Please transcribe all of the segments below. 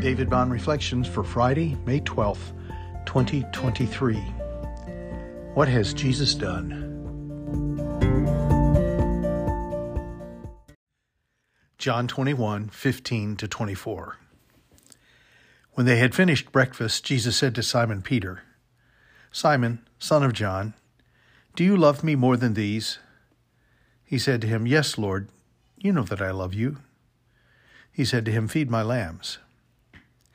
David Bond Reflections for Friday, May 12th, 2023. What has Jesus done? John 21, 15 to 24. When they had finished breakfast, Jesus said to Simon Peter, Simon, son of John, do you love me more than these? He said to him, Yes, Lord, you know that I love you. He said to him, Feed my lambs.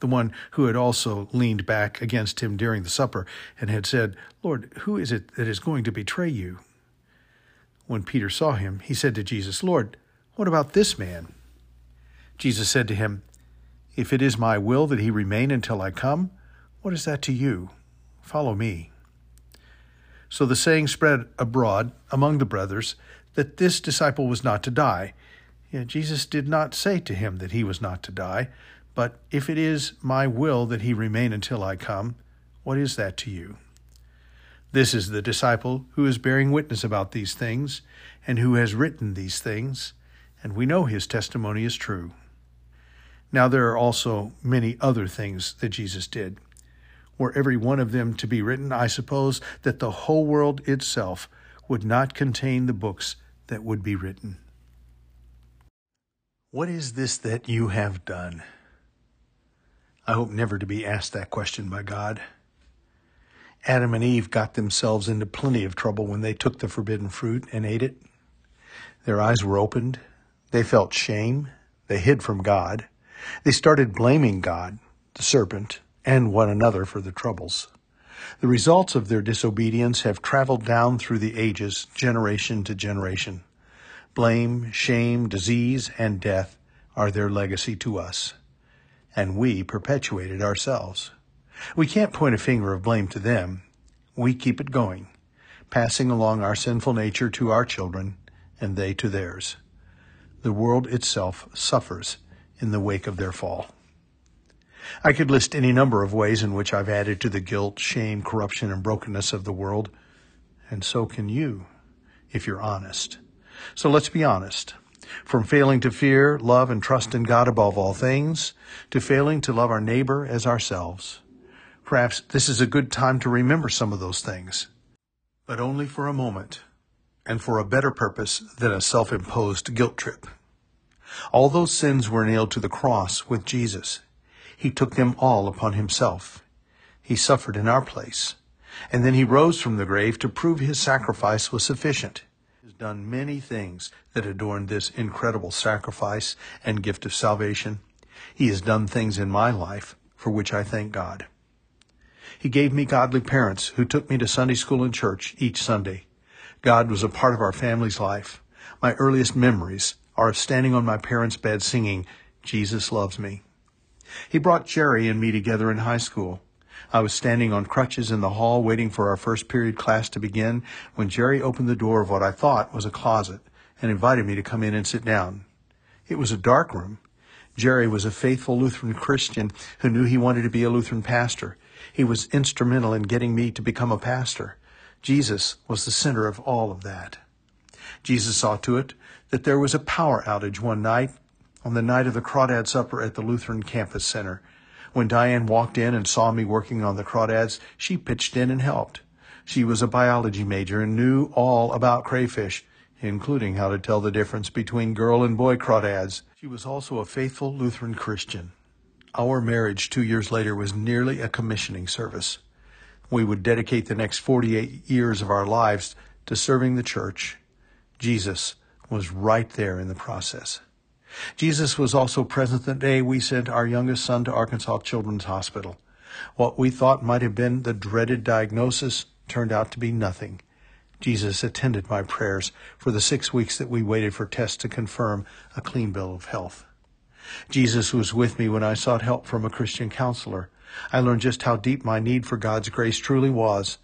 the one who had also leaned back against him during the supper and had said, Lord, who is it that is going to betray you? When Peter saw him, he said to Jesus, Lord, what about this man? Jesus said to him, If it is my will that he remain until I come, what is that to you? Follow me. So the saying spread abroad among the brothers that this disciple was not to die. Yet Jesus did not say to him that he was not to die, but if it is my will that he remain until I come, what is that to you? This is the disciple who is bearing witness about these things, and who has written these things, and we know his testimony is true. Now there are also many other things that Jesus did. Were every one of them to be written, I suppose that the whole world itself would not contain the books that would be written. What is this that you have done? I hope never to be asked that question by God. Adam and Eve got themselves into plenty of trouble when they took the forbidden fruit and ate it. Their eyes were opened. They felt shame. They hid from God. They started blaming God, the serpent, and one another for the troubles. The results of their disobedience have traveled down through the ages, generation to generation. Blame, shame, disease, and death are their legacy to us and we perpetuate it ourselves. We can't point a finger of blame to them. We keep it going, passing along our sinful nature to our children and they to theirs. The world itself suffers in the wake of their fall. I could list any number of ways in which I've added to the guilt, shame, corruption, and brokenness of the world, and so can you, if you're honest. So let's be honest from failing to fear, love, and trust in God above all things, to failing to love our neighbor as ourselves. Perhaps this is a good time to remember some of those things, but only for a moment and for a better purpose than a self imposed guilt trip. All those sins were nailed to the cross with Jesus. He took them all upon himself. He suffered in our place, and then he rose from the grave to prove his sacrifice was sufficient done many things that adorn this incredible sacrifice and gift of salvation. He has done things in my life for which I thank God. He gave me godly parents who took me to Sunday school and church each Sunday. God was a part of our family's life. My earliest memories are of standing on my parents' bed singing, Jesus Loves Me. He brought Jerry and me together in high school. I was standing on crutches in the hall waiting for our first period class to begin when Jerry opened the door of what I thought was a closet and invited me to come in and sit down. It was a dark room. Jerry was a faithful Lutheran Christian who knew he wanted to be a Lutheran pastor. He was instrumental in getting me to become a pastor. Jesus was the center of all of that. Jesus saw to it that there was a power outage one night on the night of the Crawdad Supper at the Lutheran Campus Center. When Diane walked in and saw me working on the crawdads, she pitched in and helped. She was a biology major and knew all about crayfish, including how to tell the difference between girl and boy crawdads. She was also a faithful Lutheran Christian. Our marriage two years later was nearly a commissioning service. We would dedicate the next 48 years of our lives to serving the church. Jesus was right there in the process. Jesus was also present the day we sent our youngest son to Arkansas Children's Hospital. What we thought might have been the dreaded diagnosis turned out to be nothing. Jesus attended my prayers for the six weeks that we waited for tests to confirm a clean bill of health. Jesus was with me when I sought help from a Christian counselor. I learned just how deep my need for God's grace truly was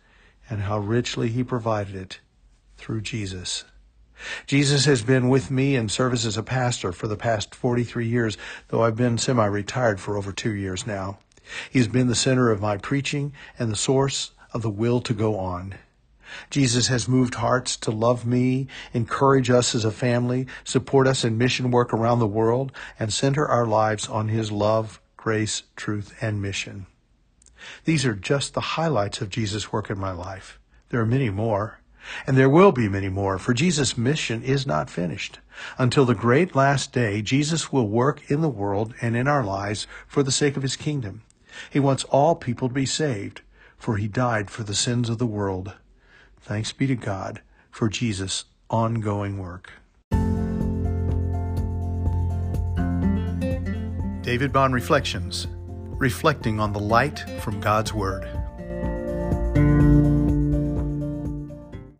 and how richly he provided it through Jesus. Jesus has been with me in service as a pastor for the past 43 years, though I've been semi-retired for over two years now. He's been the center of my preaching and the source of the will to go on. Jesus has moved hearts to love me, encourage us as a family, support us in mission work around the world, and center our lives on his love, grace, truth, and mission. These are just the highlights of Jesus' work in my life. There are many more. And there will be many more, for Jesus' mission is not finished. Until the great last day, Jesus will work in the world and in our lives for the sake of his kingdom. He wants all people to be saved, for he died for the sins of the world. Thanks be to God for Jesus' ongoing work. David Bond Reflections, reflecting on the light from God's Word.